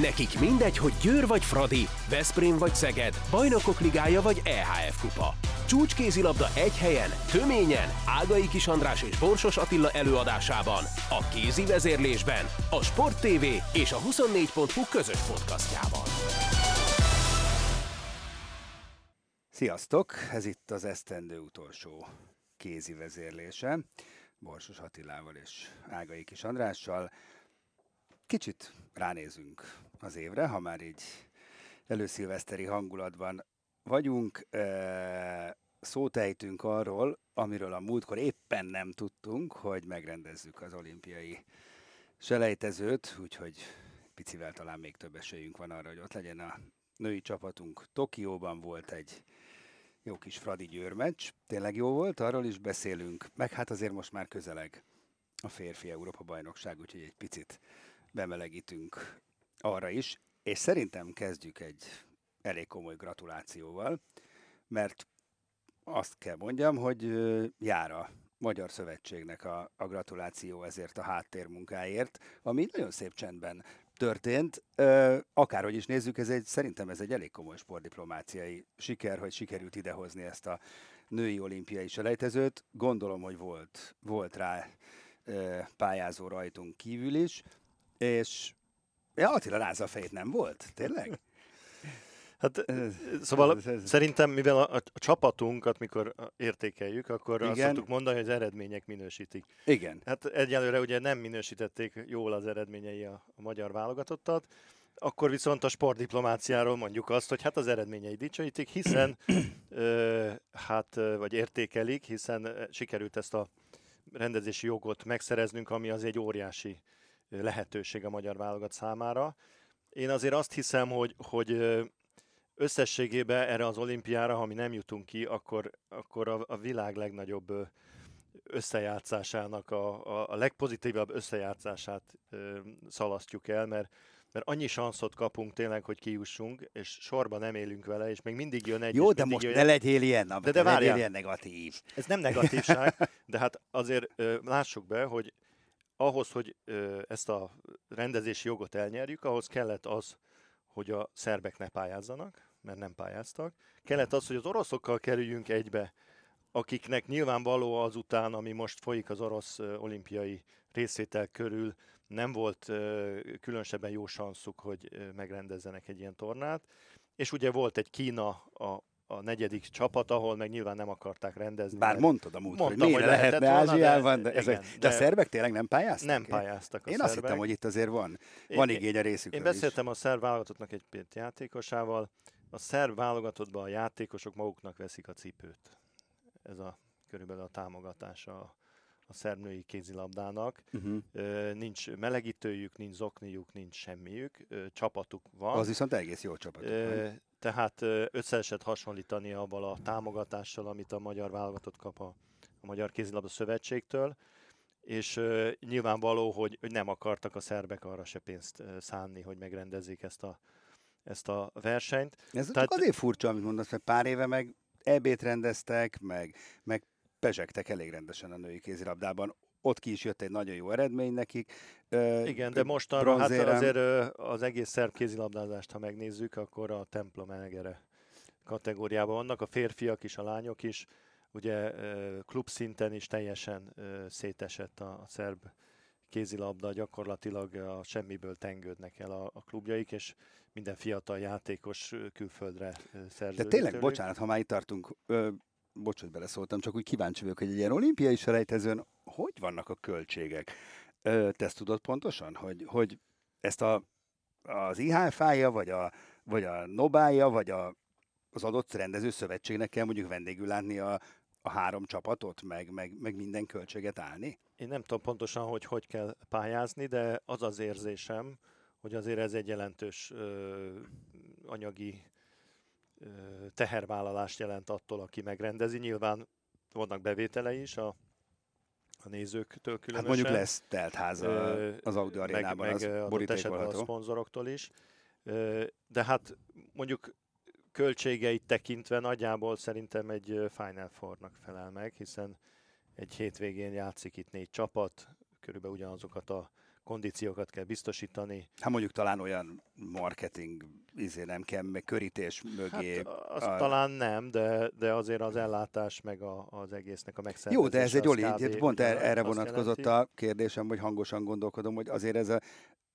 Nekik mindegy, hogy Győr vagy Fradi, Veszprém vagy Szeged, Bajnokok Ligája vagy EHF Kupa. Csúcskézilabda egy helyen, töményen, Ágai Kis András és Borsos Attila előadásában, a kézi vezérlésben, a Sport TV és a 24.hu közös podcastjában. Sziasztok! Ez itt az esztendő utolsó kézi vezérlése. Borsos Attilával és Ágai Kis Andrással. Kicsit ránézünk az évre, ha már így előszilveszteri hangulatban vagyunk. Szót ejtünk arról, amiről a múltkor éppen nem tudtunk, hogy megrendezzük az olimpiai selejtezőt, úgyhogy picivel talán még több esélyünk van arra, hogy ott legyen a női csapatunk. Tokióban volt egy jó kis Fradi Győr tényleg jó volt, arról is beszélünk, meg hát azért most már közeleg a férfi Európa bajnokság, úgyhogy egy picit bemelegítünk arra is, és szerintem kezdjük egy elég komoly gratulációval, mert azt kell mondjam, hogy jár a Magyar Szövetségnek a, a gratuláció ezért a háttérmunkáért, ami nagyon szép csendben történt. Akárhogy is nézzük, ez egy, szerintem ez egy elég komoly sportdiplomáciai siker, hogy sikerült idehozni ezt a női olimpiai selejtezőt. Gondolom, hogy volt, volt rá pályázó rajtunk kívül is, és ja, Attila rázza a fejét, nem volt? Tényleg? Hát, szóval ez, ez, szerintem, mivel a, a, csapatunkat, mikor értékeljük, akkor igen. azt szoktuk mondani, hogy az eredmények minősítik. Igen. Hát egyelőre ugye nem minősítették jól az eredményei a, a magyar válogatottat, akkor viszont a sportdiplomáciáról mondjuk azt, hogy hát az eredményei dicsőítik, hiszen ö, hát, vagy értékelik, hiszen sikerült ezt a rendezési jogot megszereznünk, ami az egy óriási lehetőség a magyar válogat számára. Én azért azt hiszem, hogy, hogy összességében erre az olimpiára, ha mi nem jutunk ki, akkor, akkor a, a világ legnagyobb összejátszásának, a, a, a legpozitívabb összejátszását ö, szalasztjuk el, mert mert annyi sanszot kapunk tényleg, hogy kijussunk, és sorban nem élünk vele, és még mindig jön egy. Jó, de most jön... ne legyél ilyen, de, de várjál, ilyen negatív. Ez nem negatívság, de hát azért ö, lássuk be, hogy ahhoz, hogy ezt a rendezési jogot elnyerjük, ahhoz kellett az, hogy a szerbek ne pályázzanak, mert nem pályáztak. Kellett az, hogy az oroszokkal kerüljünk egybe, akiknek nyilvánvaló azután, ami most folyik az orosz olimpiai részvétel körül, nem volt különösebben jó sanszuk, hogy megrendezzenek egy ilyen tornát. És ugye volt egy Kína a, a negyedik csapat, ahol meg nyilván nem akarták rendezni. Bár mondtad a múlt, hogy miért lehetne volna, Ázsiában, de, de, ezek, igen, de, de a szerbek tényleg nem pályáztak? Nem pályáztak a Én szerbek. azt hittem, hogy itt azért van, van igény a részükről Én beszéltem is. a szerb válogatottnak egy pét játékosával, a szerb válogatottban a játékosok maguknak veszik a cipőt. Ez a körülbelül a támogatása a szerb női kézilabdának. Uh-huh. nincs melegítőjük, nincs zokniuk, nincs semmiük, csapatuk van. Az viszont egész jó csapat. Tehát össze lehet hasonlítani avval a támogatással, amit a magyar válogatott kap a, a Magyar Kézilabda Szövetségtől és uh, nyilvánvaló, hogy, hogy nem akartak a szerbek arra se pénzt uh, szánni, hogy megrendezzék ezt a ezt a versenyt. Ez Tehát... azért furcsa, amit mondasz, mert pár éve meg EB-t rendeztek, meg, meg pezsegtek elég rendesen a női kézilabdában. Ott ki is jött egy nagyon jó eredmény nekik. Igen, de most arra, hát azért az egész szerb kézilabdázást, ha megnézzük, akkor a templom elgere kategóriában vannak, a férfiak is, a lányok is. Ugye klub szinten is teljesen szétesett a szerb kézilabda, gyakorlatilag a semmiből tengődnek el a, a klubjaik, és minden fiatal játékos külföldre szerződik. De tényleg, tőlük. bocsánat, ha már itt tartunk, ö, bocs, hogy beleszóltam, csak úgy kíváncsi vagyok, hogy egy ilyen olimpiai selejtezőn hogy vannak a költségek? Ö, te ezt tudod pontosan, hogy, hogy ezt a, az IHF-ája, vagy a, vagy a Nobája, vagy a, az adott rendező szövetségnek kell mondjuk vendégül látni a, a három csapatot, meg, meg, meg minden költséget állni? Én nem tudom pontosan, hogy hogy kell pályázni, de az az érzésem, hogy azért ez egy jelentős ö, anyagi tehervállalást jelent attól, aki megrendezi. Nyilván vannak bevételei is a, a nézőktől különösen. Hát mondjuk lesz teltháza az Audi arénában, meg, meg az a szponzoroktól is. De hát mondjuk költségeit tekintve nagyjából szerintem egy Final Four-nak felel meg, hiszen egy hétvégén játszik itt négy csapat, körülbelül ugyanazokat a kondíciókat kell biztosítani. Hát mondjuk talán olyan marketing izé nem kell, meg körítés mögé. Hát, az a... talán nem, de, de azért az ellátás meg a, az egésznek a megszervezése. Jó, de ez egy oli, pont erre vonatkozott jelenti. a kérdésem, hogy hangosan gondolkodom, hogy azért ez a,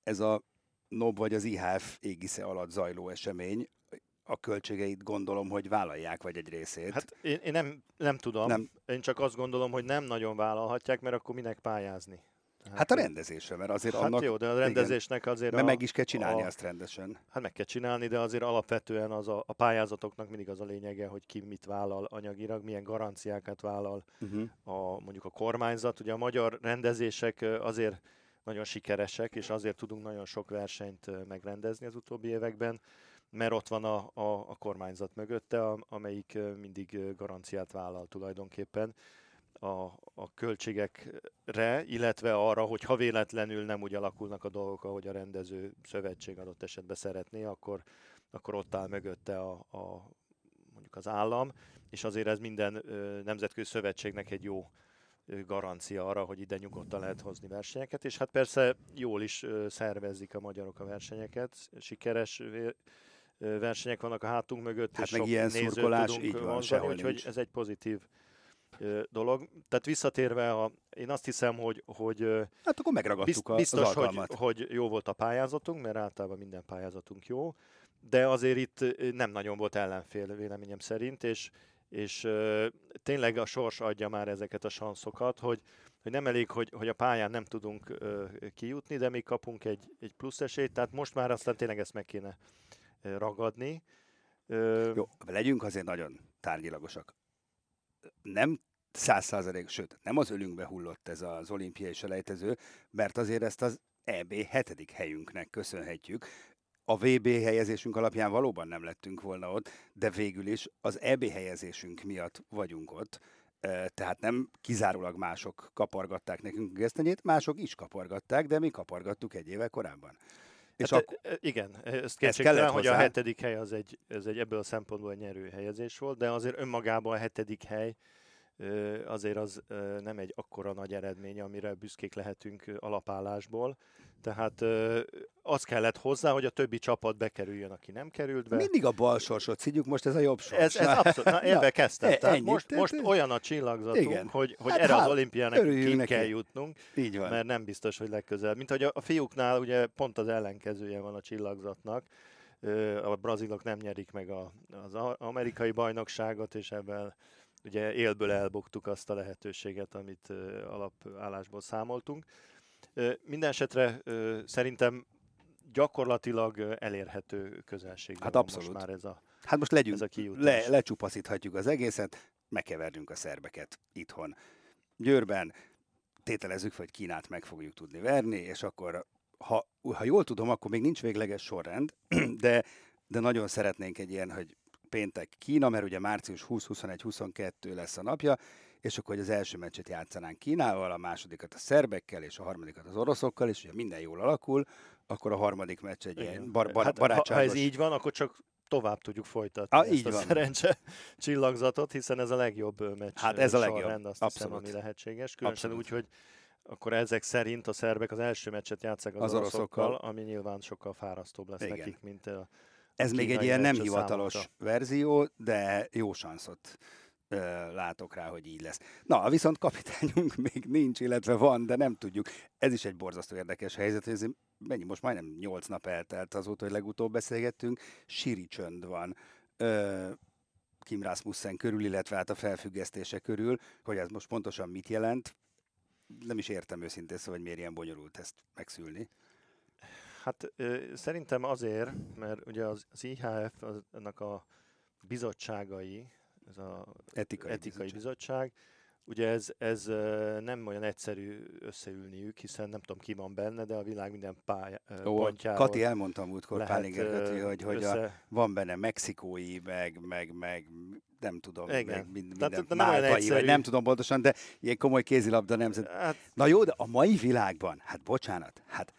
ez a NOB vagy az IHF égisze alatt zajló esemény, a költségeit gondolom, hogy vállalják, vagy egy részét. Hát én, én nem, nem tudom. Nem. Én csak azt gondolom, hogy nem nagyon vállalhatják, mert akkor minek pályázni. Hát, hát a rendezésre, mert azért hát annak... jó, de a rendezésnek azért... Mert a, meg is kell csinálni a, azt rendesen. Hát meg kell csinálni, de azért alapvetően az a, a pályázatoknak mindig az a lényege, hogy ki mit vállal anyagilag, milyen garanciákat vállal uh-huh. a, mondjuk a kormányzat. Ugye a magyar rendezések azért nagyon sikeresek, és azért tudunk nagyon sok versenyt megrendezni az utóbbi években, mert ott van a, a, a kormányzat mögötte, amelyik mindig garanciát vállal tulajdonképpen a, a költségekre, illetve arra, hogy ha véletlenül nem úgy alakulnak a dolgok, ahogy a rendező szövetség adott esetben szeretné, akkor, akkor ott áll mögötte a, a mondjuk az állam, és azért ez minden ö, nemzetközi szövetségnek egy jó garancia arra, hogy ide nyugodtan lehet hozni versenyeket, és hát persze jól is szervezik a magyarok a versenyeket, sikeres versenyek vannak a hátunk mögött, hát és meg sok ilyen szurkolás, tudunk így van, mondani, úgyhogy ez egy pozitív dolog. Tehát visszatérve, a, én azt hiszem, hogy, hogy hát akkor megragadtuk biztos, az alkalmat. Hogy, hogy jó volt a pályázatunk, mert általában minden pályázatunk jó, de azért itt nem nagyon volt ellenfél véleményem szerint, és, és tényleg a sors adja már ezeket a sanszokat, hogy, hogy nem elég, hogy, hogy a pályán nem tudunk kijutni, de még kapunk egy, egy plusz esélyt, tehát most már aztán tényleg ezt meg kéne ragadni. Jó, legyünk azért nagyon tárgyilagosak. Nem száz százalék, sőt, nem az ölünkbe hullott ez az olimpiai selejtező, mert azért ezt az EB hetedik helyünknek köszönhetjük. A VB helyezésünk alapján valóban nem lettünk volna ott, de végül is az EB helyezésünk miatt vagyunk ott. Tehát nem kizárólag mások kapargatták nekünk a gesztenyét, mások is kapargatták, de mi kapargattuk egy éve korábban. És hát, ak- igen, ez kétségtelen, hogy a hetedik hely az egy, ez egy ebből a szempontból egy nyerő helyezés volt, de azért önmagában a hetedik hely azért az nem egy akkora nagy eredmény, amire büszkék lehetünk alapállásból. Tehát az kellett hozzá, hogy a többi csapat bekerüljön, aki nem került be. Mindig a bal sorsot szidjuk, most ez a jobb sors. Ez, ez abszolút, na, ebbe kezdtem. E, Tehát most, most olyan a csillagzatunk, igen. hogy, hogy hát, erre hát, az olimpiának ki neki. kell jutnunk, Így van. mert nem biztos, hogy legközelebb. Mint hogy a, a fiúknál ugye pont az ellenkezője van a csillagzatnak, a brazilok nem nyerik meg a, az amerikai bajnokságot, és ebben ugye élből elbuktuk azt a lehetőséget, amit alapállásból számoltunk. Minden esetre szerintem gyakorlatilag elérhető közelségben hát abszolút. most már ez a Hát most legyünk, ez a kijutás. le, lecsupaszíthatjuk az egészet, megkevernünk a szerbeket itthon. Győrben tételezzük, hogy Kínát meg fogjuk tudni verni, és akkor, ha, ha jól tudom, akkor még nincs végleges sorrend, de, de nagyon szeretnénk egy ilyen, hogy péntek Kína, mert ugye március 20-21-22 lesz a napja, és akkor hogy az első meccset játszanánk Kínával, a másodikat a szerbekkel, és a harmadikat az oroszokkal, és ugye minden jól alakul, akkor a harmadik meccs egy ilyen bar- bar- hát, barátságos... Ha ez így van, akkor csak tovább tudjuk folytatni ah, ezt így a van. szerencse csillagzatot, hiszen ez a legjobb meccs hát ez a legjobb. Rend, azt Abszolút. hiszem, ami lehetséges. Különösen Abszolút. úgy, hogy akkor ezek szerint a szerbek az első meccset játszák az, az oroszokkal, oroszokkal, ami nyilván sokkal fárasztóbb lesz Igen. nekik, mint a ez még egy ilyen nem hivatalos számokra. verzió, de jó szanszot ö, látok rá, hogy így lesz. Na, viszont kapitányunk még nincs, illetve van, de nem tudjuk. Ez is egy borzasztó érdekes helyzet, hogy ez mennyi, most majdnem 8 nap eltelt azóta, hogy legutóbb beszélgettünk, siri csönd van. Ö, Kim Rasmussen körül, illetve hát a felfüggesztése körül, hogy ez most pontosan mit jelent, nem is értem őszintén, szóval, hogy miért ilyen bonyolult ezt megszülni. Hát ö, szerintem azért, mert ugye az, az IHF, az, annak a bizottságai, ez az etikai, etikai bizottság, bizottság ugye ez, ez nem olyan egyszerű összeülniük, hiszen nem tudom ki van benne, de a világ minden pálya, Ó, pontjáról Kati elmondta múltkor, Pálinger hogy, hogy össze... a, van benne mexikói, meg, meg, meg nem tudom, Igen. meg mind, minden máltai, vagy nem tudom pontosan, de ilyen komoly kézilabda nemzet. Hát... Na jó, de a mai világban, hát bocsánat, hát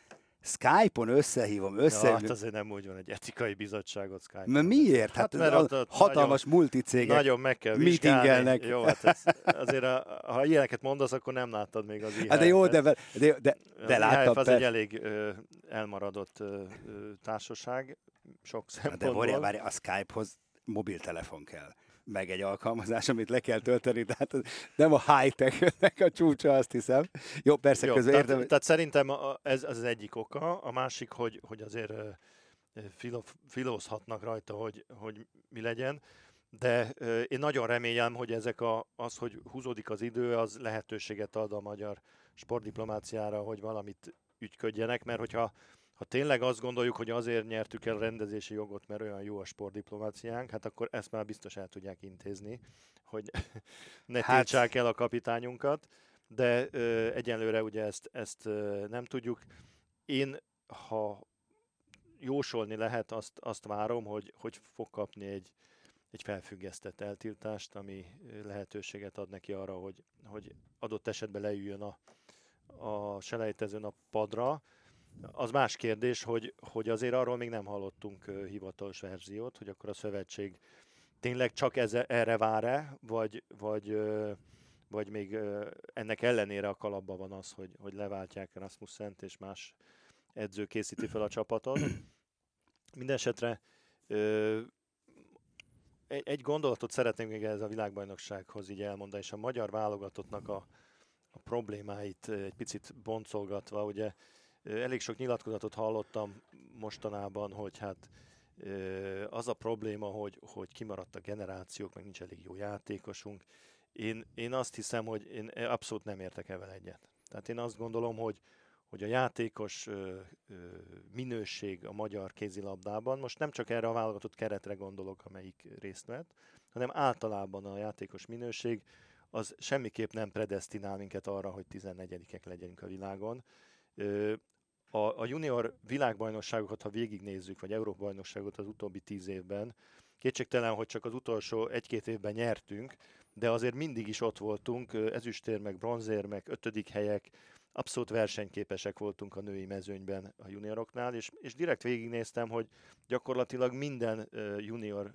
Skype-on összehívom, össze... Ja, hát azért nem úgy van egy etikai bizottságot Skype-on. Miért? Hát, hát mert a, hatalmas nagyon, multicégek Nagyon meg kell meetingelnek. Jó, hát ez, azért a, ha ilyeneket mondasz, akkor nem láttad még az IHF-et. Hát de jó, de, de, de, de, de láttam. Az egy elég ö, elmaradott ö, társaság, sok szempontból. De várj, a Skype-hoz mobiltelefon kell meg egy alkalmazás, amit le kell tölteni, tehát nem a high-tech a csúcsa, azt hiszem. Jó, persze Jó, közben tehát, értem. Tehát szerintem ez, az egyik oka, a másik, hogy, hogy azért filózhatnak rajta, hogy, hogy mi legyen, de én nagyon remélem, hogy ezek a, az, hogy húzódik az idő, az lehetőséget ad a magyar sportdiplomáciára, hogy valamit ügyködjenek, mert hogyha ha tényleg azt gondoljuk, hogy azért nyertük el a rendezési jogot, mert olyan jó a sportdiplomáciánk, hát akkor ezt már biztos el tudják intézni, hogy ne hát... tiltsák el a kapitányunkat, de ö, egyenlőre ugye ezt, ezt ö, nem tudjuk. Én, ha jósolni lehet, azt, azt várom, hogy, hogy fog kapni egy, egy felfüggesztett eltiltást, ami lehetőséget ad neki arra, hogy, hogy adott esetben leüljön a, a selejtezőn a padra, az más kérdés, hogy, hogy azért arról még nem hallottunk hivatalos verziót, hogy akkor a szövetség tényleg csak ez, erre vár-e, vagy, vagy, vagy még ennek ellenére a kalapban van az, hogy, hogy leváltják Rasmussent és más edző készíti fel a csapatot. Mindenesetre egy gondolatot szeretnék még ez a világbajnoksághoz így elmondani, és a magyar válogatottnak a, a problémáit egy picit boncolgatva, ugye Elég sok nyilatkozatot hallottam mostanában, hogy hát az a probléma, hogy, hogy kimaradt a generációk, meg nincs elég jó játékosunk. Én, én azt hiszem, hogy én abszolút nem értek evel egyet. Tehát én azt gondolom, hogy, hogy a játékos ö, ö, minőség a magyar kézilabdában, most nem csak erre a válogatott keretre gondolok, amelyik részt vett, hanem általában a játékos minőség az semmiképp nem predestinál minket arra, hogy 14-ek legyünk a világon a, a junior világbajnokságokat, ha végignézzük, vagy Európa bajnokságot az utóbbi tíz évben, kétségtelen, hogy csak az utolsó egy-két évben nyertünk, de azért mindig is ott voltunk, ezüstér, meg bronzér, meg ötödik helyek, abszolút versenyképesek voltunk a női mezőnyben a junioroknál, és, és direkt végignéztem, hogy gyakorlatilag minden junior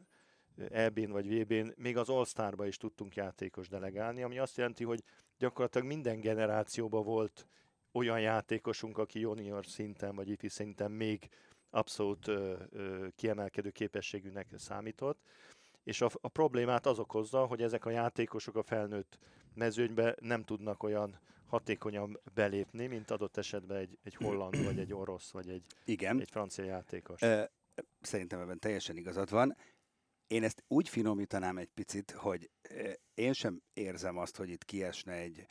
EB-n vagy VB-n, még az All-Star-ba is tudtunk játékos delegálni, ami azt jelenti, hogy gyakorlatilag minden generációban volt olyan játékosunk, aki junior szinten vagy ifi szinten még abszolút ö, ö, kiemelkedő képességűnek számított. És a, a problémát az okozza, hogy ezek a játékosok a felnőtt mezőnybe nem tudnak olyan hatékonyan belépni, mint adott esetben egy, egy holland, vagy egy orosz, vagy egy, Igen. egy francia játékos. Szerintem ebben teljesen igazad van. Én ezt úgy finomítanám egy picit, hogy én sem érzem azt, hogy itt kiesne egy,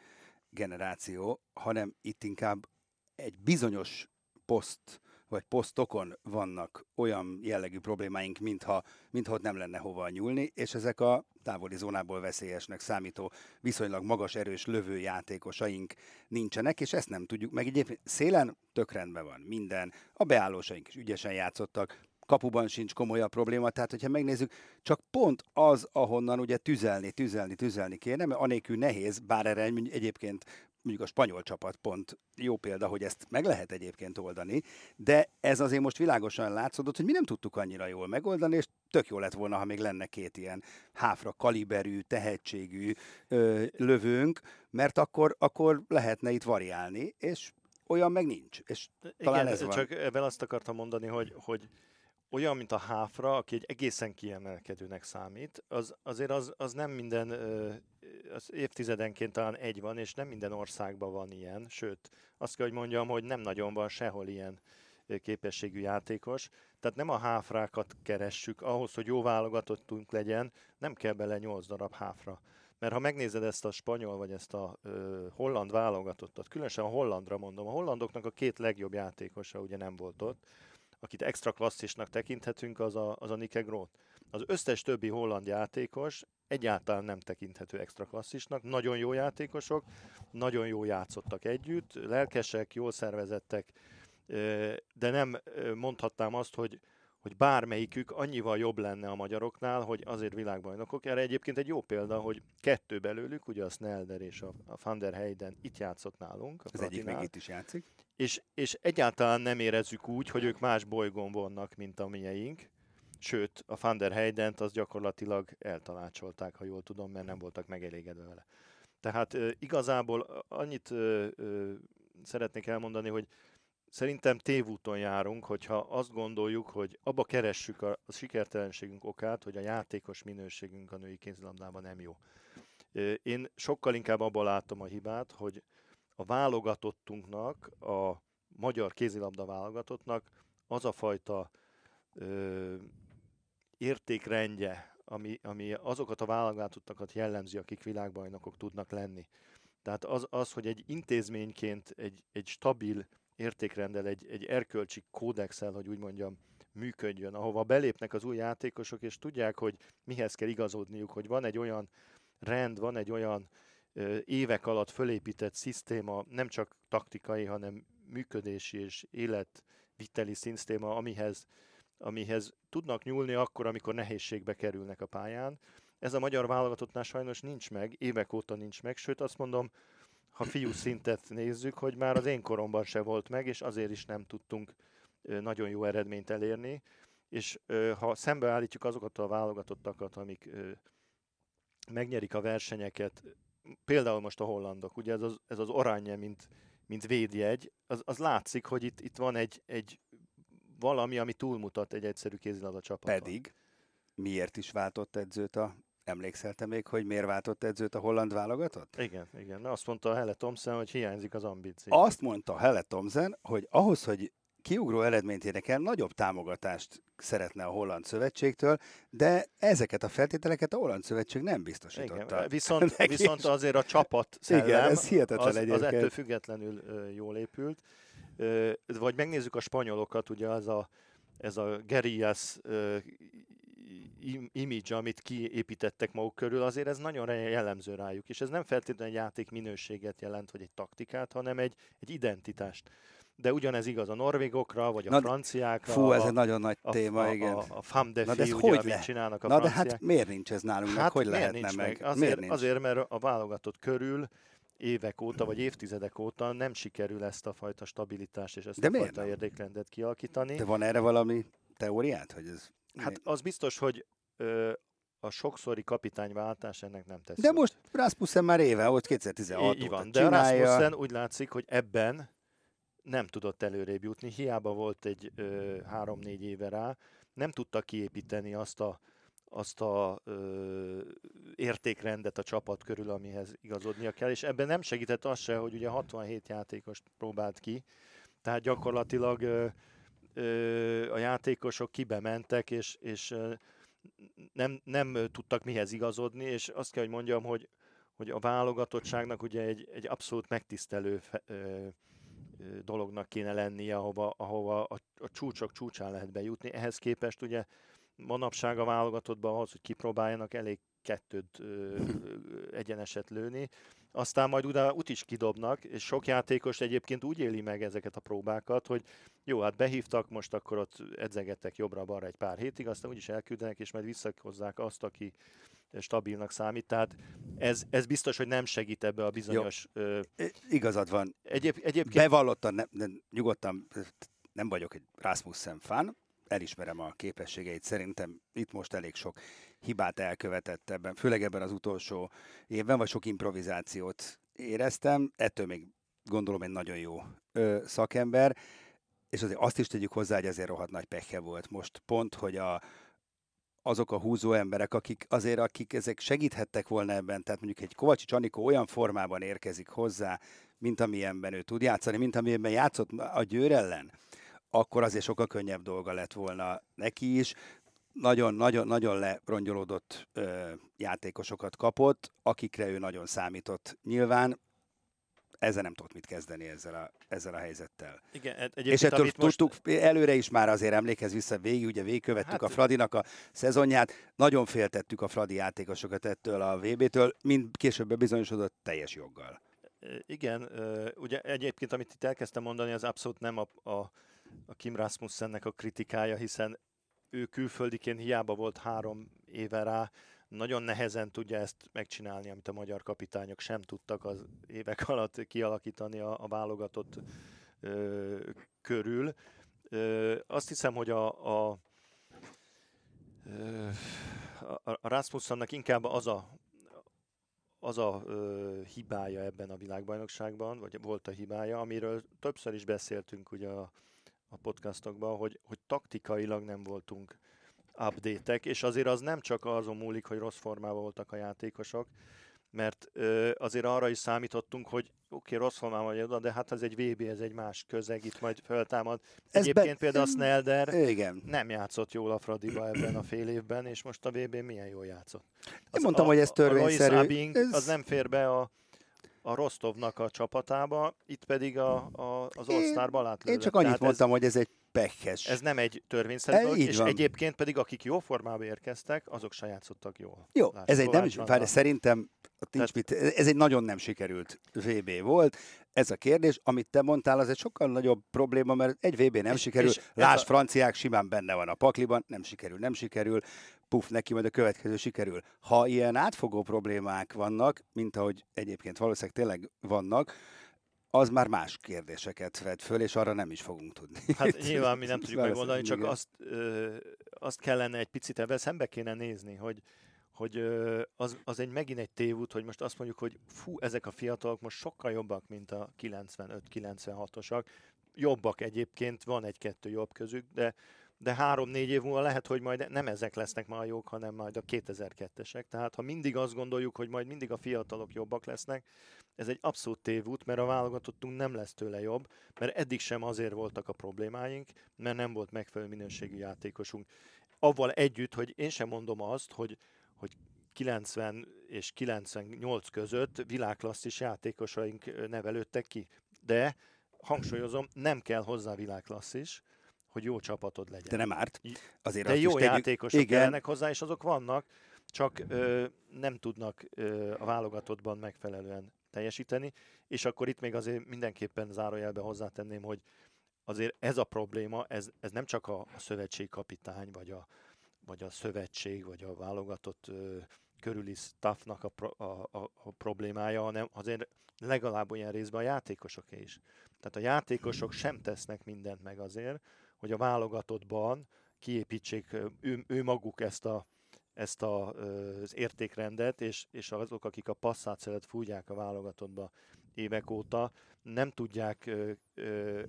generáció, hanem itt inkább egy bizonyos poszt vagy posztokon vannak olyan jellegű problémáink, mintha, mintha ott nem lenne hova nyúlni, és ezek a távoli zónából veszélyesnek számító, viszonylag magas, erős lövő játékosaink nincsenek, és ezt nem tudjuk meg. Egyébként szélen tök rendben van minden, a beállósaink is ügyesen játszottak, kapuban sincs komolyabb probléma, tehát hogyha megnézzük, csak pont az, ahonnan ugye tüzelni, tüzelni, tüzelni kéne, mert anélkül nehéz, bár erre egyébként mondjuk a spanyol csapat pont jó példa, hogy ezt meg lehet egyébként oldani, de ez azért most világosan látszódott, hogy mi nem tudtuk annyira jól megoldani, és tök jó lett volna, ha még lenne két ilyen háfra kaliberű, tehetségű ö, lövőnk, mert akkor, akkor lehetne itt variálni, és olyan meg nincs. És talán Igen, ez van. csak ebben azt akartam mondani, hogy, hogy olyan, mint a háfra, aki egy egészen kiemelkedőnek számít, az, azért az, az nem minden, az évtizedenként talán egy van, és nem minden országban van ilyen, sőt, azt kell, hogy mondjam, hogy nem nagyon van sehol ilyen képességű játékos. Tehát nem a háfrákat keressük, ahhoz, hogy jó válogatottunk legyen, nem kell bele 8 darab háfra. Mert ha megnézed ezt a spanyol vagy ezt a ö, holland válogatottat, különösen a hollandra mondom, a hollandoknak a két legjobb játékosa ugye nem volt ott, akit extra klasszisnak tekinthetünk, az a, az a Nike Groth. Az összes többi holland játékos egyáltalán nem tekinthető extra klasszisnak, nagyon jó játékosok, nagyon jó játszottak együtt, lelkesek, jól szervezettek, de nem mondhatnám azt, hogy, hogy bármelyikük annyival jobb lenne a magyaroknál, hogy azért világbajnokok. Erre egyébként egy jó példa, hogy kettő belőlük, ugye a Snelder és a, a Van der Heyden itt játszott nálunk. Az egyik még itt is játszik. És, és egyáltalán nem érezzük úgy, hogy ők más bolygón vannak, mint a mieink. Sőt, a Van der Heydent az gyakorlatilag eltanácsolták, ha jól tudom, mert nem voltak megelégedve vele. Tehát e, igazából annyit e, e, szeretnék elmondani, hogy szerintem tévúton járunk, hogyha azt gondoljuk, hogy abba keressük a, a sikertelenségünk okát, hogy a játékos minőségünk a női kézilabdában nem jó. Én sokkal inkább abban látom a hibát, hogy a válogatottunknak, a magyar kézilabda válogatottnak az a fajta ö, értékrendje, ami, ami azokat a válogatottakat jellemzi, akik világbajnokok tudnak lenni. Tehát az, az hogy egy intézményként egy, egy stabil értékrendel, egy, egy erkölcsi kódexel, hogy úgy mondjam, működjön, ahova belépnek az új játékosok, és tudják, hogy mihez kell igazodniuk, hogy van egy olyan rend, van egy olyan ö, évek alatt fölépített szisztéma, nem csak taktikai, hanem működési és életviteli szisztéma, amihez, amihez tudnak nyúlni akkor, amikor nehézségbe kerülnek a pályán. Ez a magyar válogatottnál sajnos nincs meg, évek óta nincs meg, sőt azt mondom, ha fiú szintet nézzük, hogy már az én koromban se volt meg, és azért is nem tudtunk nagyon jó eredményt elérni. És ha szembeállítjuk azokat a válogatottakat, amik megnyerik a versenyeket, például most a hollandok, ugye ez az, ez az oranje, mint, mint védjegy, az, az látszik, hogy itt, itt van egy, egy valami, ami túlmutat egy egyszerű kézilabda csapaton. Pedig miért is váltott edzőt a Emlékszel te még, hogy miért váltott edzőt a holland válogatott? Igen, igen. Azt mondta Helle Thompson, hogy hiányzik az ambíció. Azt mondta Helle Thompson, hogy ahhoz, hogy kiugró eredményt érnek el, nagyobb támogatást szeretne a Holland Szövetségtől, de ezeket a feltételeket a Holland Szövetség nem biztosította. Igen, viszont, viszont azért a csapat szellem, Igen, ez hihetetlen az, az ettől függetlenül jól épült. Vagy megnézzük a spanyolokat, ugye az a, ez a Gerias image, amit kiépítettek maguk körül, azért ez nagyon jellemző rájuk, és ez nem feltétlenül egy játék minőséget jelent, vagy egy taktikát, hanem egy, egy identitást. De ugyanez igaz a norvégokra, vagy a Na, franciákra. Fú, ez a, egy nagyon nagy a, téma, a, igen. A, a fam de Na, de ugye, hogy le? csinálnak a Na franciák. de hát miért nincs ez nálunk, hát, hogy lehetne meg? meg? Azért, miért nincs? azért, mert a válogatott körül évek óta, vagy évtizedek óta nem sikerül ezt a fajta stabilitást és ezt de a fajta nem? érdekrendet kialakítani. De van erre valami teóriát, hogy ez... Hát az biztos, hogy ö, a sokszori kapitányváltás ennek nem tesz. De most Rasmussen már éve, volt 2016 Így óta van, de csinálja. Rasmussen úgy látszik, hogy ebben nem tudott előrébb jutni, hiába volt egy három-négy éve rá, nem tudta kiépíteni azt a, azt a ö, értékrendet a csapat körül, amihez igazodnia kell, és ebben nem segített az se, hogy ugye 67 játékost próbált ki, tehát gyakorlatilag ö, a játékosok kibementek, és, és nem, nem tudtak mihez igazodni, és azt kell, hogy mondjam, hogy, hogy a válogatottságnak ugye egy, egy abszolút megtisztelő dolognak kéne lennie, ahova, ahova a, a csúcsok csúcsán lehet bejutni. Ehhez képest ugye manapság a válogatottban ahhoz, hogy kipróbáljanak, elég kettőt ö, egyeneset lőni, aztán majd utána ut is kidobnak, és sok játékos egyébként úgy éli meg ezeket a próbákat, hogy jó, hát behívtak, most akkor ott edzegettek jobbra-balra egy pár hétig, aztán úgyis elküldenek, és majd visszahozzák azt, aki stabilnak számít. Tehát ez, ez biztos, hogy nem segít ebbe a bizonyos... Ö, Igazad van. Egyéb, egyébként... Bevallottan, ne, ne, nyugodtan nem vagyok egy Rasmussen fan, elismerem a képességeit, szerintem itt most elég sok hibát elkövetett ebben, főleg ebben az utolsó évben, vagy sok improvizációt éreztem, ettől még gondolom egy nagyon jó ö, szakember, és azért azt is tegyük hozzá, hogy azért rohadt nagy pekhe volt most pont, hogy a, azok a húzó emberek, akik azért, akik ezek segíthettek volna ebben, tehát mondjuk egy Kovacsics Anikó olyan formában érkezik hozzá, mint amilyenben ő tud játszani, mint amilyenben játszott a Győr ellen, akkor azért sokkal könnyebb dolga lett volna neki is. Nagyon-nagyon-nagyon lerongyolódott ö, játékosokat kapott, akikre ő nagyon számított. Nyilván ezzel nem tudott mit kezdeni ezzel a, ezzel a helyzettel. Igen, e- és ettől tudtuk, most... előre is már azért emlékez vissza végig, ugye végigkövettük hát, a Fradinak a szezonját, nagyon féltettük a Fradi játékosokat ettől a VB-től, mind később bizonyosodott teljes joggal. Igen, ugye egyébként, amit itt elkezdtem mondani, az abszolút nem a, a, a Kim Rasmussennek a kritikája, hiszen ő külföldiként hiába volt három éve rá, nagyon nehezen tudja ezt megcsinálni, amit a magyar kapitányok sem tudtak az évek alatt kialakítani a, a válogatott ö, körül. Ö, azt hiszem, hogy a, a, a, a Rasmussennak inkább az a, az a ö, hibája ebben a világbajnokságban, vagy volt a hibája, amiről többször is beszéltünk ugye a, a podcastokban, hogy, hogy taktikailag nem voltunk update és azért az nem csak azon múlik, hogy rossz formában voltak a játékosok, mert ö, azért arra is számítottunk, hogy oké, okay, rossz formában vagy oda, de hát ez egy VB, ez egy más közeg, itt majd föltámad. Ez Egyébként be... például a Snelder Igen. nem játszott jól a Fradiba ebben a fél évben, és most a VB milyen jól játszott. Az Én mondtam, a, hogy ez törvényszerű. A Abing, ez... az nem fér be a, a Rostovnak a csapatába, itt pedig a, a, az All-Star-ba átlőzött. Én csak annyit Tehát mondtam, ez, hogy ez egy pehes. Ez nem egy törvényszerű dolog, és van. egyébként pedig akik jó formába érkeztek, azok se játszottak jól. Jó, Lássuk, ez egy nem, várj, szerintem nincs mit, ez egy nagyon nem sikerült VB volt. Ez a kérdés, amit te mondtál, az egy sokkal nagyobb probléma, mert egy VB nem és, sikerül. És Lás, a... franciák simán benne van a pakliban, nem sikerül, nem sikerül. Puf, neki majd a következő sikerül. Ha ilyen átfogó problémák vannak, mint ahogy egyébként valószínűleg tényleg vannak, az már más kérdéseket vet föl, és arra nem is fogunk tudni. Hát nyilván mi nem tudjuk megoldani, csak azt, ö, azt kellene egy picit ebben szembe kéne nézni, hogy, hogy ö, az, az egy megint egy tévút, hogy most azt mondjuk, hogy fú, ezek a fiatalok most sokkal jobbak, mint a 95-96-osak. Jobbak egyébként, van egy-kettő jobb közük, de de három-négy év múlva lehet, hogy majd nem ezek lesznek már jók, hanem majd a 2002-esek. Tehát ha mindig azt gondoljuk, hogy majd mindig a fiatalok jobbak lesznek, ez egy abszolút tévút, mert a válogatottunk nem lesz tőle jobb, mert eddig sem azért voltak a problémáink, mert nem volt megfelelő minőségű játékosunk. Avval együtt, hogy én sem mondom azt, hogy, hogy 90 és 98 között világklasszis játékosaink nevelődtek ki. De hangsúlyozom, nem kell hozzá világklasszis, hogy jó csapatod legyen. De nem árt. Azért De jó tegyük... játékosok Igen. kellenek hozzá, és azok vannak, csak ö, nem tudnak ö, a válogatottban megfelelően teljesíteni, és akkor itt még azért mindenképpen zárójelbe hozzátenném, hogy azért ez a probléma, ez, ez nem csak a, a szövetségkapitány, vagy a, vagy a szövetség, vagy a válogatott ö, körüli staffnak a, pro, a, a, a problémája, hanem azért legalább olyan részben a játékosoké is. Tehát a játékosok sem tesznek mindent meg azért, hogy a válogatottban kiépítsék ő, ő maguk ezt a, ezt a, az értékrendet, és, és azok, akik a passzát fújják a válogatottba évek óta, nem tudják ö, ö,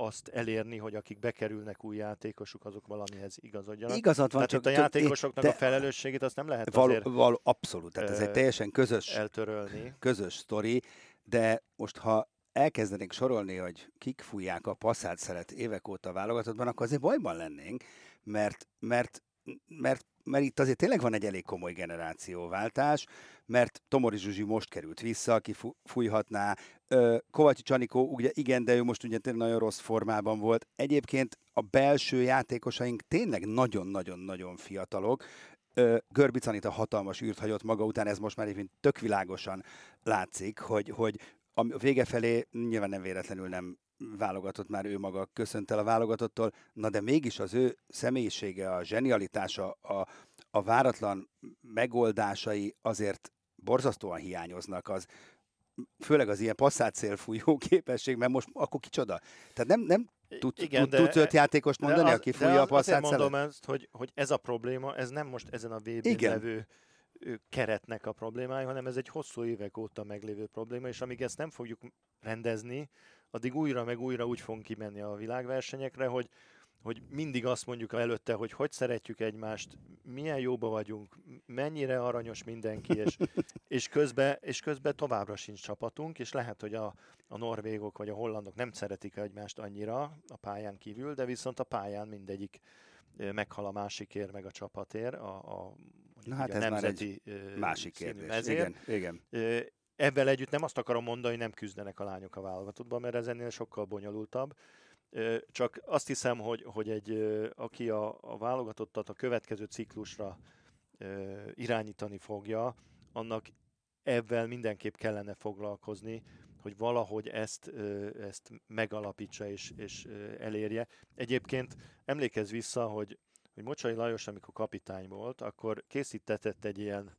azt elérni, hogy akik bekerülnek új játékosok, azok valamihez igazodjanak. Igazad van, Tehát csak itt a játékosoknak de, a felelősségét azt nem lehet való, azért való, abszolút, tehát ez egy teljesen közös, eltörölni. közös sztori, de most ha elkezdenénk sorolni, hogy kik fújják a passzát szeret évek óta a válogatottban, akkor azért bajban lennénk, mert, mert, mert mert itt azért tényleg van egy elég komoly generációváltás, mert Tomori Zsuzsi most került vissza, aki fújhatná. Kovacsi Csanikó, ugye igen, de ő most ugye tényleg nagyon rossz formában volt. Egyébként a belső játékosaink tényleg nagyon-nagyon-nagyon fiatalok. Görbic Anita hatalmas űrt hagyott maga után, ez most már egyébként tök világosan látszik, hogy, hogy a vége felé nyilván nem véletlenül nem válogatott már ő maga, köszönt el a válogatottól, na de mégis az ő személyisége, a zsenialitása, a, a váratlan megoldásai azért borzasztóan hiányoznak, az főleg az ilyen passzátszélfújó képesség, mert most akkor kicsoda? Tehát nem, nem tud, Igen, tud, tudsz öt játékost mondani, az, aki fújja a passzát mondom ezt, hogy, hogy ez a probléma, ez nem most ezen a vb levő keretnek a problémája, hanem ez egy hosszú évek óta meglévő probléma, és amíg ezt nem fogjuk rendezni, addig újra meg újra úgy fogunk kimenni a világversenyekre, hogy, hogy mindig azt mondjuk előtte, hogy hogy szeretjük egymást, milyen jóba vagyunk, mennyire aranyos mindenki, és, és, közben, és közben továbbra sincs csapatunk, és lehet, hogy a, a norvégok vagy a hollandok nem szeretik egymást annyira a pályán kívül, de viszont a pályán mindegyik meghal a másikért, meg a csapatért, a, a, Na hát ez nemzeti már egy másik kérdés. Mezért. Igen, igen. Ebben együtt nem azt akarom mondani, hogy nem küzdenek a lányok a válogatottban, mert ez ennél sokkal bonyolultabb. Csak azt hiszem, hogy, hogy egy, aki a, a válogatottat a következő ciklusra irányítani fogja, annak ebben mindenképp kellene foglalkozni, hogy valahogy ezt, ezt megalapítsa és, és elérje. Egyébként emlékezz vissza, hogy, hogy Mocsai Lajos, amikor kapitány volt, akkor készítetett egy ilyen,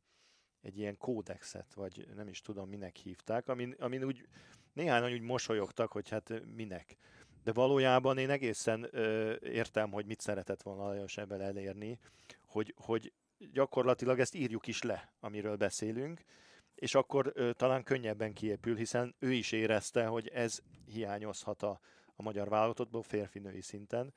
egy ilyen kódexet, vagy nem is tudom, minek hívták, amin, amin úgy néhányan úgy mosolyogtak, hogy hát minek. De valójában én egészen ö, értem, hogy mit szeretett volna Lajos ebben elérni, hogy, hogy gyakorlatilag ezt írjuk is le, amiről beszélünk, és akkor ö, talán könnyebben kiépül, hiszen ő is érezte, hogy ez hiányozhat a, a magyar válogatottból férfi-női szinten.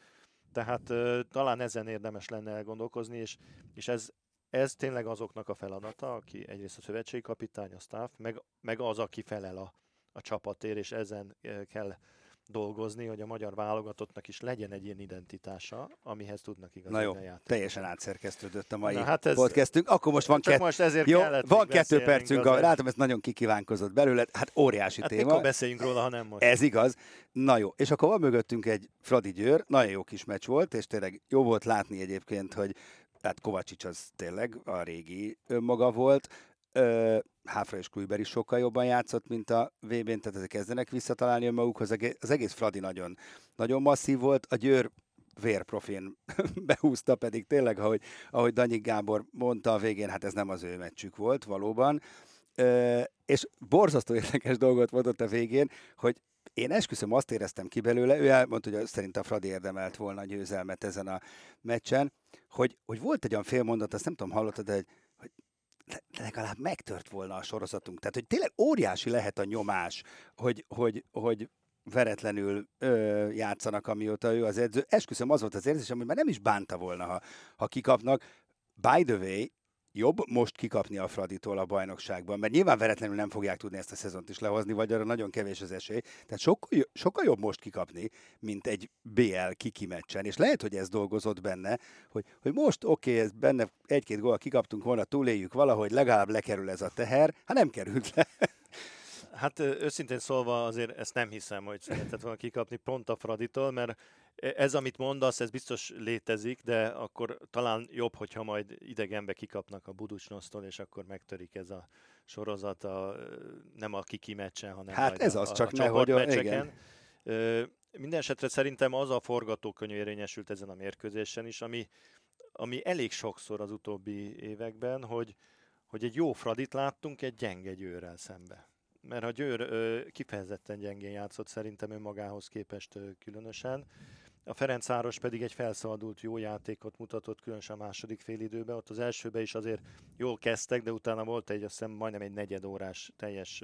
Tehát talán ezen érdemes lenne elgondolkozni, és, és ez, ez tényleg azoknak a feladata, aki egyrészt a szövetségi kapitány, a staff, meg, meg az, aki felel a, a csapatért, és ezen kell dolgozni, hogy a magyar válogatottnak is legyen egy ilyen identitása, amihez tudnak igazán Na jó, teljesen átszerkesztődött a mai Na, hát ez, podcastünk. Akkor most van, kett... most ezért jó, van kettő percünk, a, látom, ezt nagyon kikívánkozott belőle, hát óriási hát téma. Hát beszéljünk róla, ha nem most. Ez igaz. Na jó, és akkor van mögöttünk egy Fradi Győr, nagyon jó kis meccs volt, és tényleg jó volt látni egyébként, hogy hát Kovacsics az tényleg a régi önmaga volt. Háfra és Kluiber is sokkal jobban játszott, mint a VB-n, tehát ezek kezdenek visszatalálni önmagukhoz. Az egész Fradi nagyon, nagyon masszív volt. A Győr vérprofin behúzta, pedig tényleg, ahogy, ahogy Danyi Gábor mondta a végén, hát ez nem az ő meccsük volt valóban. Ö, és borzasztó érdekes dolgot mondott a végén, hogy én esküszöm, azt éreztem ki belőle, ő elmondta, hogy szerint a Fradi érdemelt volna a győzelmet ezen a meccsen, hogy, hogy volt egy olyan félmondat, azt nem tudom, hallottad, de hogy legalább megtört volna a sorozatunk. Tehát, hogy tényleg óriási lehet a nyomás, hogy, hogy, hogy veretlenül ö, játszanak, amióta ő az edző. Esküszöm, az volt az érzésem, hogy már nem is bánta volna, ha, ha kikapnak. By the way, jobb most kikapni a Fraditól a bajnokságban, mert nyilván veretlenül nem fogják tudni ezt a szezont is lehozni, vagy arra nagyon kevés az esély. Tehát sokkal, sokkal jobb most kikapni, mint egy BL kiki meccsen, és lehet, hogy ez dolgozott benne, hogy, hogy most oké, okay, ez benne egy-két gól kikaptunk volna, túléljük valahogy, legalább lekerül ez a teher, hát nem került le. Hát őszintén szólva azért ezt nem hiszem, hogy szeretett volna kikapni pont a Fraditól, mert ez, amit mondasz, ez biztos létezik, de akkor talán jobb, hogyha majd idegenbe kikapnak a Buducsnosztól, és akkor megtörik ez a sorozat a, nem a kiki meccsen, hanem hát ez a, az, csak a nehogy, igen. Minden esetre szerintem az a forgatókönyv érvényesült ezen a mérkőzésen is, ami, ami elég sokszor az utóbbi években, hogy, hogy egy jó Fradit láttunk egy gyenge győrrel szembe mert a Győr ö, kifejezetten gyengén játszott szerintem önmagához képest ö, különösen. A Ferencváros pedig egy felszabadult jó játékot mutatott, különösen a második fél időben. Ott az elsőben is azért jól kezdtek, de utána volt egy, azt hiszem, majdnem egy negyed órás teljes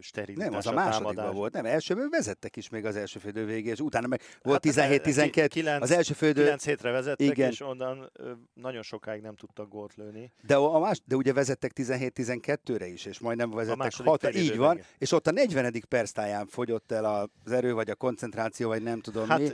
sterilitás Nem, az a másodikban volt. Nem, elsőben vezettek is még az első fődő végé, és utána meg volt hát 17-12. Az első fődő... 9 hétre vezettek, igen. és onnan nagyon sokáig nem tudtak gólt lőni. De, a más, de ugye vezettek 17-12-re is, és majdnem vezettek 6 Így van, végé. és ott a 40. perctáján fogyott el az erő, vagy a koncentráció, vagy nem tudom hát, mi.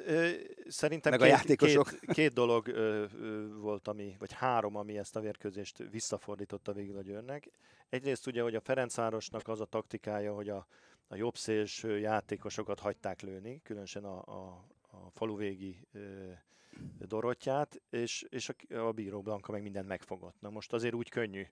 Szerintem meg két, a játékosok. Két, két dolog ö, ö, volt, ami, vagy három, ami ezt a vérkőzést visszafordította végül a Győrnek. Egyrészt ugye, hogy a Ferencvárosnak az a taktikája, hogy a, a jobb szélső játékosokat hagyták lőni, különösen a, a, a faluvégi ö, Dorottyát, és, és a, a bíró Blanka meg mindent megfogott. Na most azért úgy könnyű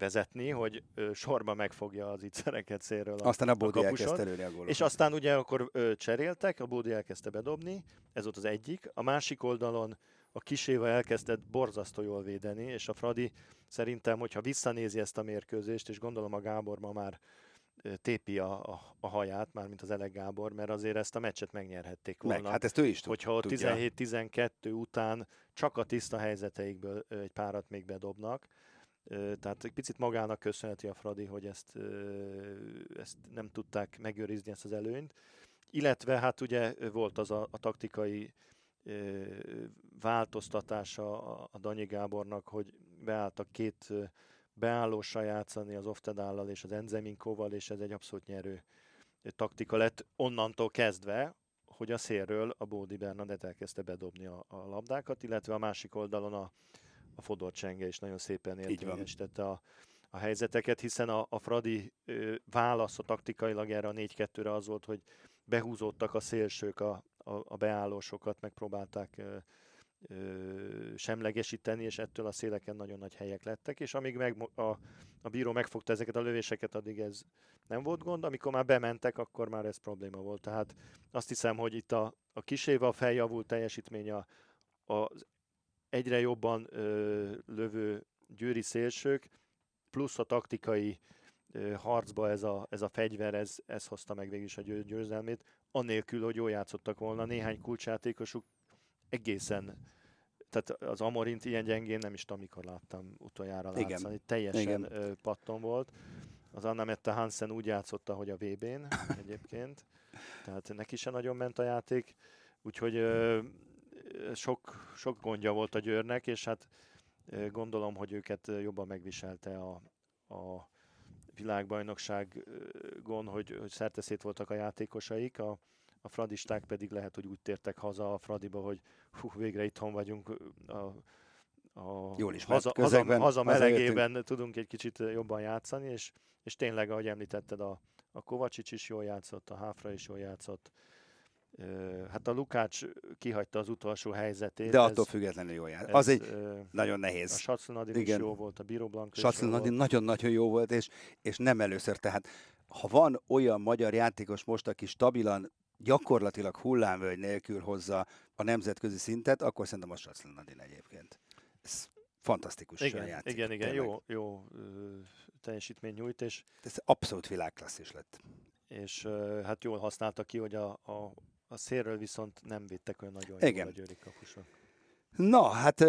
vezetni, hogy sorba megfogja az ígyszereket szélről a Aztán a Bódi elkezdte előre a gólokat. És aztán ugye akkor cseréltek, a Bódi elkezdte bedobni, ez volt az egyik. A másik oldalon a kiséva elkezdett borzasztó jól védeni, és a Fradi szerintem, hogyha visszanézi ezt a mérkőzést, és gondolom a Gábor ma már tépi a, a, a haját, már mint az Elek Gábor, mert azért ezt a meccset megnyerhették volna. Meg, hát ezt ő is Hogyha 17-12 után csak a tiszta helyzeteikből egy párat még bedobnak, tehát egy picit magának köszönheti a Fradi, hogy ezt, ezt nem tudták megőrizni, ezt az előnyt. Illetve hát ugye volt az a, a taktikai változtatása a Danyi Gábornak, hogy beálltak két beállóssal játszani az Oftedállal és az Enzeminkóval, és ez egy abszolút nyerő taktika lett onnantól kezdve, hogy a szélről a Bódi Bernadett elkezdte bedobni a, a labdákat, illetve a másik oldalon a, a Fodor Csenge is nagyon szépen értelmesítette a, a helyzeteket, hiszen a, a Fradi ö, válasz a taktikailag erre a 4-2-re az volt, hogy behúzódtak a szélsők a, a, a beállósokat, megpróbálták ö, ö, semlegesíteni, és ettől a széleken nagyon nagy helyek lettek, és amíg meg a, a bíró megfogta ezeket a lövéseket, addig ez nem volt gond, amikor már bementek, akkor már ez probléma volt. Tehát azt hiszem, hogy itt a, a kiséva feljavult teljesítmény a, az egyre jobban ö, lövő győri szélsők, plusz a taktikai ö, harcba ez a, ez a fegyver, ez, ez hozta meg végül is a győ, győzelmét, anélkül, hogy jól játszottak volna. Néhány kulcsjátékosuk egészen tehát az Amorint ilyen gyengén nem is tudom, mikor láttam utoljára Igen. látszani. Teljesen Igen. ö, patton volt. Az Anna Mette Hansen úgy játszotta, hogy a VB-n egyébként. Tehát neki se nagyon ment a játék. Úgyhogy ö, sok, sok gondja volt a Győrnek, és hát gondolom, hogy őket jobban megviselte a, a világbajnokságon, hogy, hogy szerteszét voltak a játékosaik, a, a fradisták pedig lehet, hogy úgy tértek haza a Fradiba, hogy hú, végre itthon vagyunk, a, a Jól ismert haza, haza, haza melegében tudunk egy kicsit jobban játszani, és, és tényleg, ahogy említetted, a, a Kovacsics is jól játszott, a Háfra is jól játszott, hát a Lukács kihagyta az utolsó helyzetét. De attól függetlenül jó jár. Az egy ö, nagyon a nehéz. Sacl Nadin is jó volt, a Nadin volt. nagyon-nagyon jó volt, és, és nem először. Tehát ha van olyan magyar játékos most, aki stabilan, gyakorlatilag hullámvölgy nélkül hozza a nemzetközi szintet, akkor szerintem a Sacl Nadin egyébként. Ez fantasztikus Igen, játék. igen, igen, tényleg. jó, jó teljesítmény nyújt, és, Ez abszolút világklasszis lett. és hát jól használta ki, hogy a, a, a szélről viszont nem védtek olyan nagyon Igen. jól a győri kapusok. Na, hát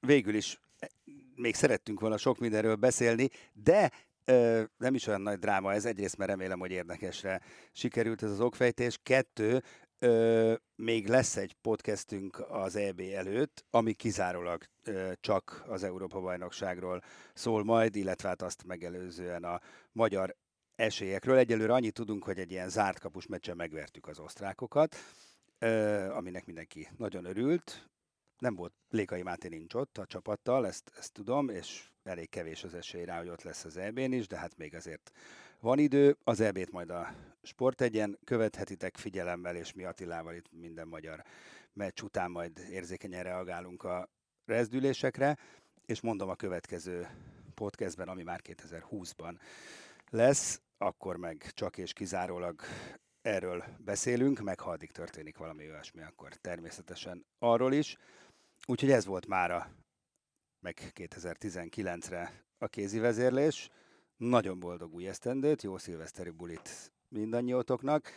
végül is eh, még szerettünk volna sok mindenről beszélni, de ö, nem is olyan nagy dráma ez. Egyrészt, mert remélem, hogy érdekesre sikerült ez az okfejtés. Kettő, ö, még lesz egy podcastünk az EB előtt, ami kizárólag ö, csak az Európa-bajnokságról szól majd, illetve hát azt megelőzően a magyar esélyekről. Egyelőre annyit tudunk, hogy egy ilyen zárt kapus meccsen megvertük az osztrákokat, aminek mindenki nagyon örült. Nem volt, Lékai Máté nincs ott a csapattal, ezt, ezt tudom, és elég kevés az esély rá, hogy ott lesz az EB-n is, de hát még azért van idő. Az EB-t majd a Sport egyen követhetitek figyelemmel, és mi Attilával itt minden magyar meccs után majd érzékenyen reagálunk a rezdülésekre, és mondom a következő podcastben, ami már 2020-ban lesz, akkor meg csak és kizárólag erről beszélünk, meg ha addig történik valami olyasmi, akkor természetesen arról is. Úgyhogy ez volt mára, meg 2019-re a kézi vezérlés. Nagyon boldog új esztendőt, jó szilveszteri bulit mindannyiótoknak,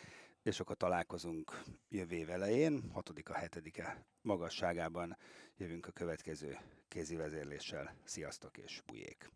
és akkor találkozunk jövő év elején, 6-a, 7-e magasságában jövünk a következő kézi vezérléssel. Sziasztok és bujék!